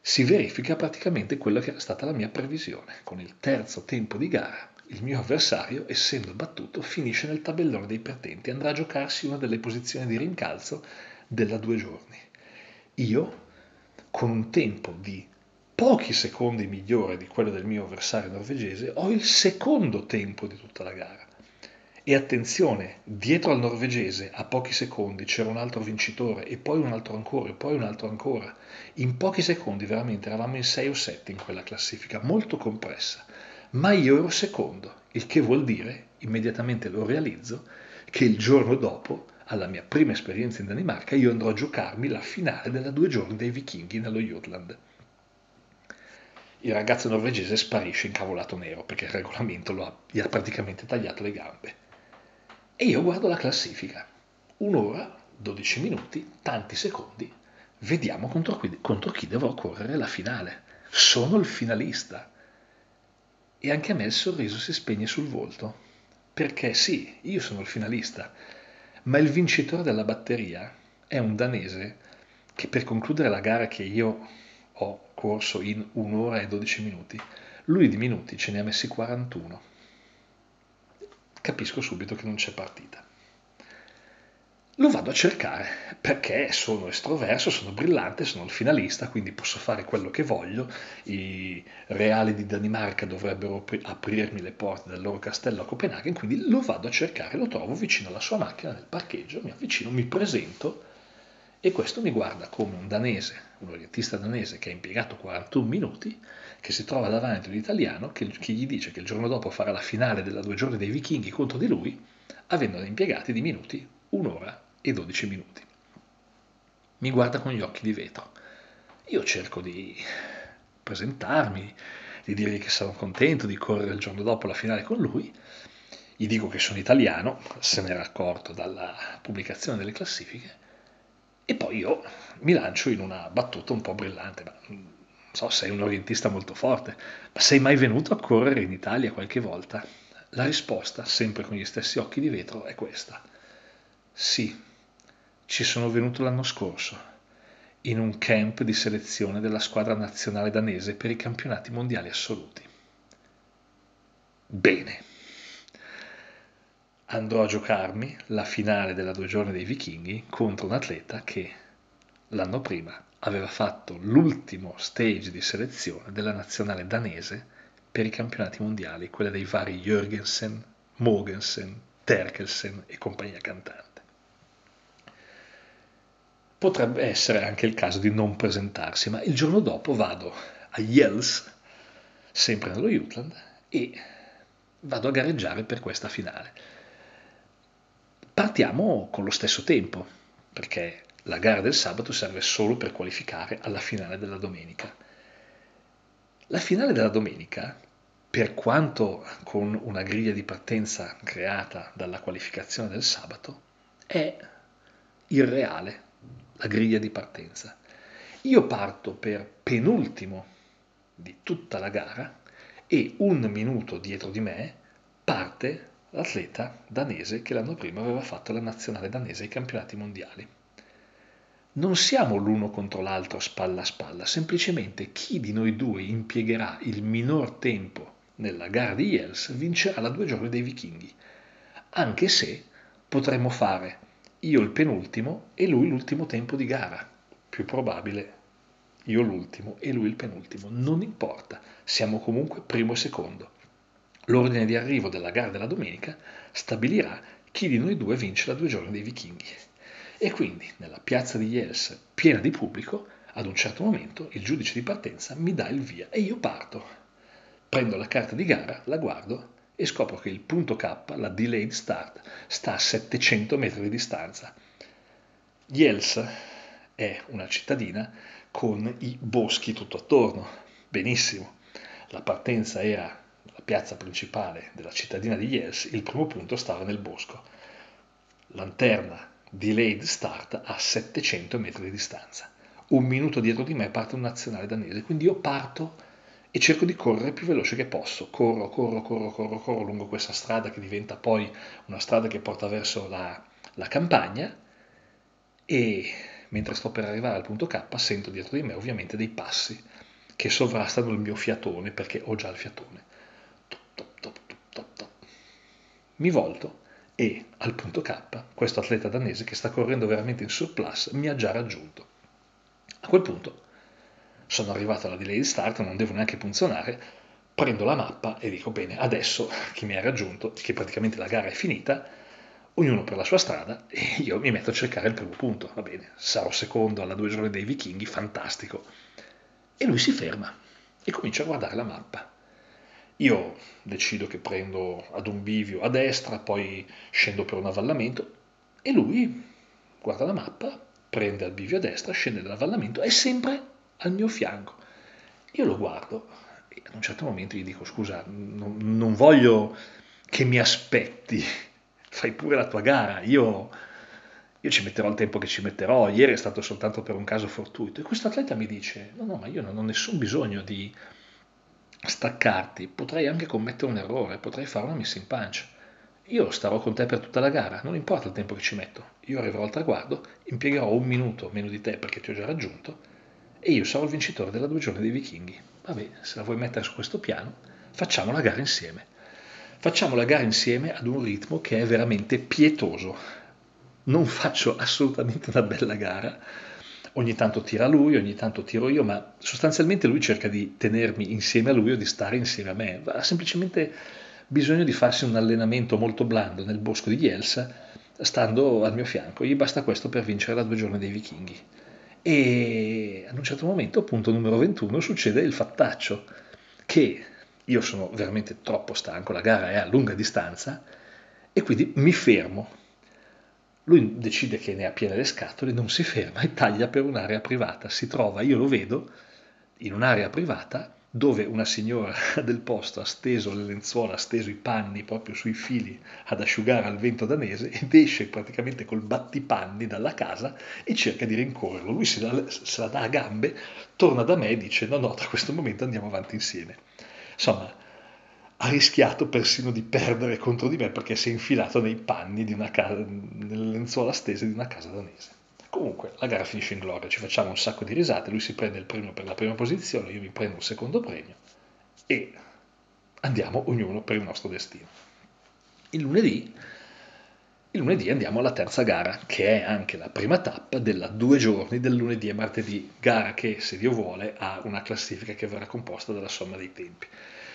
Si verifica praticamente quella che era stata la mia previsione. Con il terzo tempo di gara, il mio avversario, essendo battuto, finisce nel tabellone dei perdenti, andrà a giocarsi una delle posizioni di rincalzo della due giorni. Io, con un tempo di pochi secondi migliore di quello del mio avversario norvegese, ho il secondo tempo di tutta la gara. E attenzione, dietro al norvegese a pochi secondi c'era un altro vincitore e poi un altro ancora e poi un altro ancora. In pochi secondi veramente eravamo in 6 o 7 in quella classifica, molto compressa. Ma io ero secondo, il che vuol dire, immediatamente lo realizzo, che il giorno dopo, alla mia prima esperienza in Danimarca, io andrò a giocarmi la finale della due giorni dei vichinghi nello Jutland il ragazzo norvegese sparisce incavolato nero perché il regolamento ha, gli ha praticamente tagliato le gambe. E io guardo la classifica. Un'ora, 12 minuti, tanti secondi. Vediamo contro chi, contro chi dovrò correre la finale. Sono il finalista. E anche a me il sorriso si spegne sul volto. Perché sì, io sono il finalista, ma il vincitore della batteria è un danese che per concludere la gara che io ho corso in un'ora e 12 minuti, lui di minuti ce ne ha messi 41 capisco subito che non c'è partita. Lo vado a cercare perché sono estroverso, sono brillante, sono il finalista, quindi posso fare quello che voglio. I reali di Danimarca dovrebbero aprirmi le porte del loro castello a Copenaghen, quindi lo vado a cercare, lo trovo vicino alla sua macchina nel parcheggio, mi avvicino, mi presento e questo mi guarda come un danese, un orientista danese che ha impiegato 41 minuti, che si trova davanti un italiano che, che gli dice che il giorno dopo farà la finale della due giorni dei vichinghi contro di lui, avendo impiegati di minuti un'ora e 12 minuti. Mi guarda con gli occhi di vetro. Io cerco di presentarmi, di dirgli che sono contento di correre il giorno dopo la finale con lui. Gli dico che sono italiano, se ne era accorto dalla pubblicazione delle classifiche, e poi io mi lancio in una battuta un po' brillante, ma non so, sei un orientista molto forte, ma sei mai venuto a correre in Italia qualche volta? La risposta, sempre con gli stessi occhi di vetro, è questa. Sì, ci sono venuto l'anno scorso, in un camp di selezione della squadra nazionale danese per i campionati mondiali assoluti. Bene andrò a giocarmi la finale della due giorni dei vichinghi contro un atleta che l'anno prima aveva fatto l'ultimo stage di selezione della nazionale danese per i campionati mondiali, quella dei vari Jürgensen, Mogensen, Terkelsen e compagnia cantante. Potrebbe essere anche il caso di non presentarsi, ma il giorno dopo vado a Jels, sempre nello Jutland, e vado a gareggiare per questa finale partiamo con lo stesso tempo, perché la gara del sabato serve solo per qualificare alla finale della domenica. La finale della domenica, per quanto con una griglia di partenza creata dalla qualificazione del sabato, è irreale la griglia di partenza. Io parto per penultimo di tutta la gara e un minuto dietro di me parte l'atleta danese che l'anno prima aveva fatto la nazionale danese ai campionati mondiali. Non siamo l'uno contro l'altro spalla a spalla, semplicemente chi di noi due impiegherà il minor tempo nella gara di Yels vincerà la due giorni dei vichinghi, anche se potremmo fare io il penultimo e lui l'ultimo tempo di gara, più probabile io l'ultimo e lui il penultimo, non importa, siamo comunque primo e secondo. L'ordine di arrivo della gara della domenica stabilirà chi di noi due vince la due giorni dei vichinghi. E quindi nella piazza di Jels, piena di pubblico, ad un certo momento il giudice di partenza mi dà il via e io parto. Prendo la carta di gara, la guardo e scopro che il punto K, la delayed start, sta a 700 metri di distanza. Jels è una cittadina con i boschi tutto attorno. Benissimo. La partenza era la piazza principale della cittadina di Jels, il primo punto stava nel bosco. Lanterna delayed start a 700 metri di distanza. Un minuto dietro di me parte un nazionale danese, quindi io parto e cerco di correre più veloce che posso. Corro, corro, corro, corro, corro lungo questa strada che diventa poi una strada che porta verso la, la campagna e mentre sto per arrivare al punto K sento dietro di me ovviamente dei passi che sovrastano il mio fiatone perché ho già il fiatone. Top, top, top, mi volto e al punto K questo atleta danese che sta correndo veramente in surplus mi ha già raggiunto. A quel punto sono arrivato alla delay start, non devo neanche funzionare, prendo la mappa e dico bene, adesso chi mi ha raggiunto, che praticamente la gara è finita, ognuno per la sua strada e io mi metto a cercare il primo punto, va bene, sarò secondo alla due giorni dei vichinghi, fantastico. E lui si ferma e comincia a guardare la mappa. Io decido che prendo ad un bivio a destra, poi scendo per un avvallamento e lui guarda la mappa, prende al bivio a destra, scende dall'avvallamento, è sempre al mio fianco. Io lo guardo e ad un certo momento gli dico scusa, non, non voglio che mi aspetti, fai pure la tua gara, io, io, ci metterò il tempo che ci metterò, ieri è stato soltanto per un caso fortuito. E questo atleta mi dice, no, no, ma io non ho nessun bisogno di staccarti, potrei anche commettere un errore, potrei fare una messa in pancia. Io starò con te per tutta la gara, non importa il tempo che ci metto. Io arriverò al traguardo, impiegherò un minuto meno di te perché ti ho già raggiunto e io sarò il vincitore della due giorni dei vichinghi. Vabbè, se la vuoi mettere su questo piano, facciamo la gara insieme. Facciamo la gara insieme ad un ritmo che è veramente pietoso. Non faccio assolutamente una bella gara. Ogni tanto tira lui, ogni tanto tiro io, ma sostanzialmente lui cerca di tenermi insieme a lui o di stare insieme a me. Ha semplicemente bisogno di farsi un allenamento molto blando nel bosco di Jelsa, stando al mio fianco. Gli basta questo per vincere la due giorni dei vichinghi. E ad un certo momento, punto numero 21, succede il fattaccio che io sono veramente troppo stanco, la gara è a lunga distanza e quindi mi fermo. Lui decide che ne ha piene le scatole, non si ferma e taglia per un'area privata. Si trova, io lo vedo, in un'area privata dove una signora del posto ha steso le lenzuola, ha steso i panni proprio sui fili ad asciugare al vento danese ed esce praticamente col battipanni dalla casa e cerca di rincorrerlo. Lui se la, se la dà a gambe, torna da me e dice no no, da questo momento andiamo avanti insieme. Insomma, ha rischiato persino di perdere contro di me perché si è infilato nei panni di una casa, nelle lenzuola stese di una casa danese. Comunque, la gara finisce in gloria, ci facciamo un sacco di risate, lui si prende il premio per la prima posizione, io mi prendo il secondo premio e andiamo ognuno per il nostro destino. Il lunedì, il lunedì andiamo alla terza gara, che è anche la prima tappa della due giorni del lunedì e martedì, gara che, se Dio vuole, ha una classifica che verrà composta dalla somma dei tempi.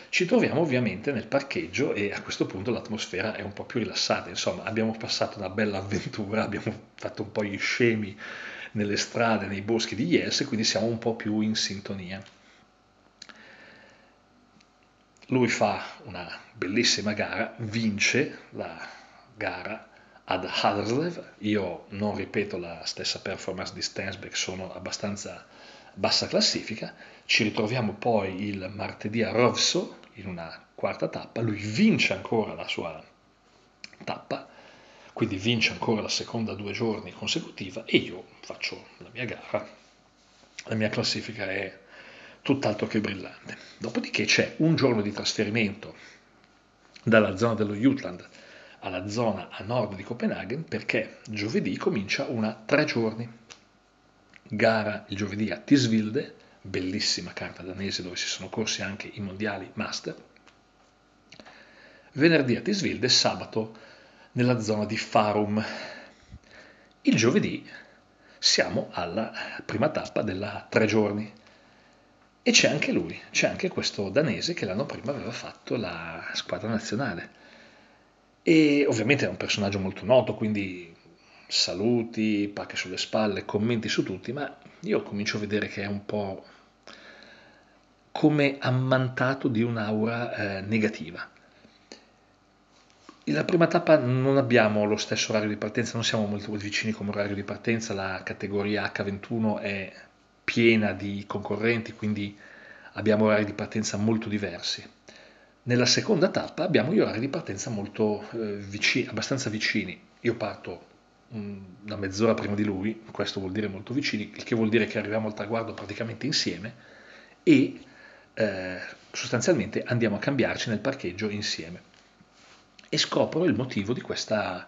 Ci troviamo ovviamente nel parcheggio e a questo punto l'atmosfera è un po' più rilassata, insomma abbiamo passato una bella avventura, abbiamo fatto un po' gli scemi nelle strade, nei boschi di Yes, quindi siamo un po' più in sintonia. Lui fa una bellissima gara, vince la gara ad Haderslev, io non ripeto la stessa performance di Stensbeck, sono abbastanza bassa classifica, ci ritroviamo poi il martedì a Rovso, in una quarta tappa, lui vince ancora la sua tappa, quindi vince ancora la seconda due giorni consecutiva e io faccio la mia gara, la mia classifica è tutt'altro che brillante. Dopodiché c'è un giorno di trasferimento dalla zona dello Jutland alla zona a nord di Copenaghen perché giovedì comincia una tre giorni. Gara il giovedì a Tisvilde, bellissima carta danese dove si sono corsi anche i mondiali master. Venerdì a Tisvilde, sabato nella zona di Farum. Il giovedì siamo alla prima tappa della tre giorni e c'è anche lui, c'è anche questo danese che l'anno prima aveva fatto la squadra nazionale. E ovviamente è un personaggio molto noto, quindi saluti, pacche sulle spalle, commenti su tutti, ma io comincio a vedere che è un po' come ammantato di un'aura eh, negativa. La prima tappa non abbiamo lo stesso orario di partenza, non siamo molto vicini come orario di partenza, la categoria H21 è piena di concorrenti, quindi abbiamo orari di partenza molto diversi. Nella seconda tappa abbiamo gli orari di partenza molto eh, vicini, abbastanza vicini. Io parto una mezz'ora prima di lui, questo vuol dire molto vicini, il che vuol dire che arriviamo al traguardo praticamente insieme e eh, sostanzialmente andiamo a cambiarci nel parcheggio insieme. E scopro il motivo di questa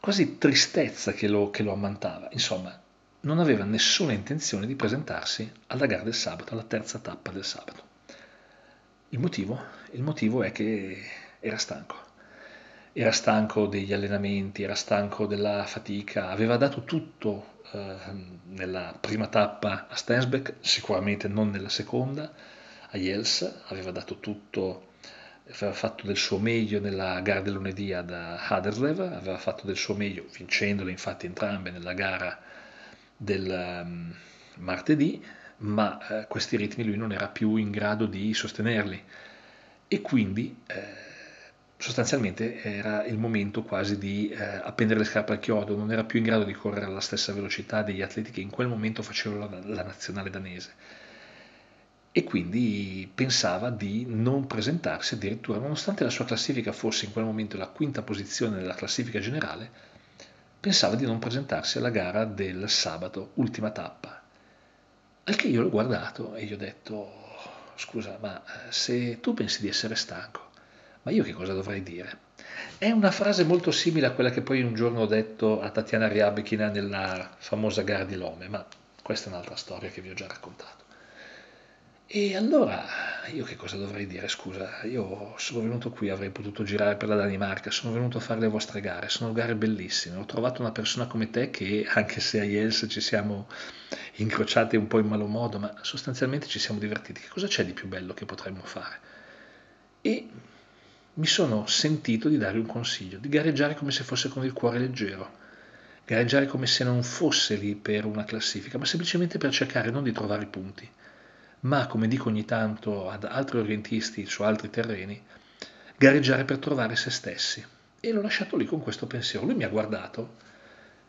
quasi tristezza che lo, che lo ammantava. Insomma, non aveva nessuna intenzione di presentarsi alla gara del sabato, alla terza tappa del sabato. Il motivo? Il motivo è che era stanco era stanco degli allenamenti, era stanco della fatica, aveva dato tutto eh, nella prima tappa a Stensbeck, sicuramente non nella seconda, a Jels, aveva dato tutto, aveva fatto del suo meglio nella gara del lunedì ad Haderslev, aveva fatto del suo meglio, vincendole infatti entrambe nella gara del um, martedì, ma eh, questi ritmi lui non era più in grado di sostenerli. E quindi eh, sostanzialmente era il momento quasi di eh, appendere le scarpe al chiodo, non era più in grado di correre alla stessa velocità degli atleti che in quel momento facevano la, la nazionale danese. E quindi pensava di non presentarsi addirittura, nonostante la sua classifica fosse in quel momento la quinta posizione nella classifica generale, pensava di non presentarsi alla gara del sabato, ultima tappa. Al che io l'ho guardato e gli ho detto, scusa, ma se tu pensi di essere stanco, ma io che cosa dovrei dire? È una frase molto simile a quella che poi un giorno ho detto a Tatiana Riabechina nella famosa gara di Lome, ma questa è un'altra storia che vi ho già raccontato. E allora io che cosa dovrei dire? Scusa, io sono venuto qui, avrei potuto girare per la Danimarca, sono venuto a fare le vostre gare, sono gare bellissime, ho trovato una persona come te che anche se a Jels ci siamo incrociati un po' in malo modo, ma sostanzialmente ci siamo divertiti, che cosa c'è di più bello che potremmo fare? E mi sono sentito di dare un consiglio, di gareggiare come se fosse con il cuore leggero, gareggiare come se non fosse lì per una classifica, ma semplicemente per cercare non di trovare punti, ma come dico ogni tanto ad altri orientisti su altri terreni, gareggiare per trovare se stessi. E l'ho lasciato lì con questo pensiero. Lui mi ha guardato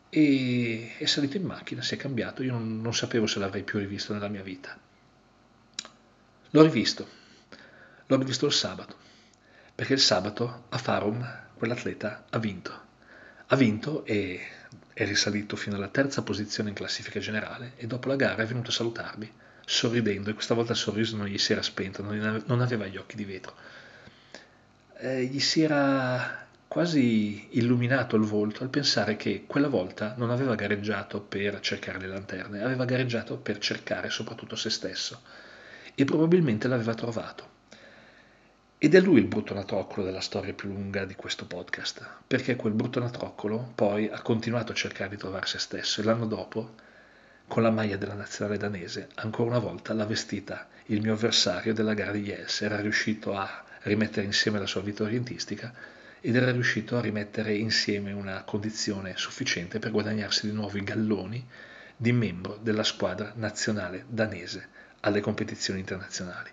e è salito in macchina, si è cambiato, io non, non sapevo se l'avrei più rivisto nella mia vita. L'ho rivisto, l'ho rivisto il sabato perché il sabato a Farum quell'atleta ha vinto. Ha vinto e è risalito fino alla terza posizione in classifica generale e dopo la gara è venuto a salutarmi, sorridendo e questa volta il sorriso non gli si era spento, non aveva gli occhi di vetro. Eh, gli si era quasi illuminato il volto al pensare che quella volta non aveva gareggiato per cercare le lanterne, aveva gareggiato per cercare soprattutto se stesso e probabilmente l'aveva trovato. Ed è lui il brutto natroccolo della storia più lunga di questo podcast, perché quel brutto natroccolo poi ha continuato a cercare di trovare se stesso e l'anno dopo, con la maglia della nazionale danese, ancora una volta l'ha vestita. Il mio avversario della gara di Jels, era riuscito a rimettere insieme la sua vita orientistica ed era riuscito a rimettere insieme una condizione sufficiente per guadagnarsi di nuovo i galloni di membro della squadra nazionale danese alle competizioni internazionali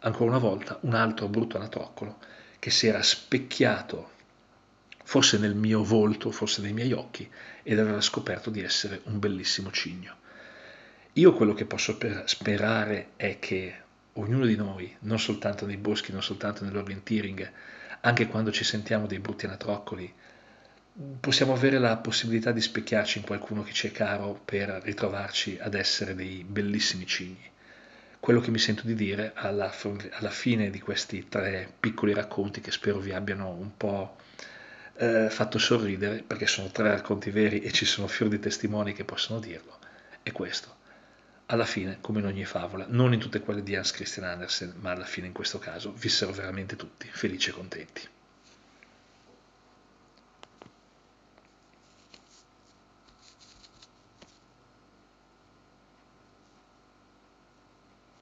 ancora una volta un altro brutto anatroccolo che si era specchiato forse nel mio volto, forse nei miei occhi, ed aveva scoperto di essere un bellissimo cigno. Io quello che posso sperare è che ognuno di noi, non soltanto nei boschi, non soltanto nell'orienteering, anche quando ci sentiamo dei brutti anatroccoli, possiamo avere la possibilità di specchiarci in qualcuno che ci è caro per ritrovarci ad essere dei bellissimi cigni quello che mi sento di dire alla, alla, fine di questi tre piccoli racconti che spero vi abbiano un po' eh, fatto sorridere, perché sono tre racconti veri e ci sono fiori di testimoni che possono dirlo, è questo. Alla fine, come in ogni favola, non in tutte quelle di Hans Christian Andersen, ma alla fine in questo caso, vissero veramente tutti felici e contenti.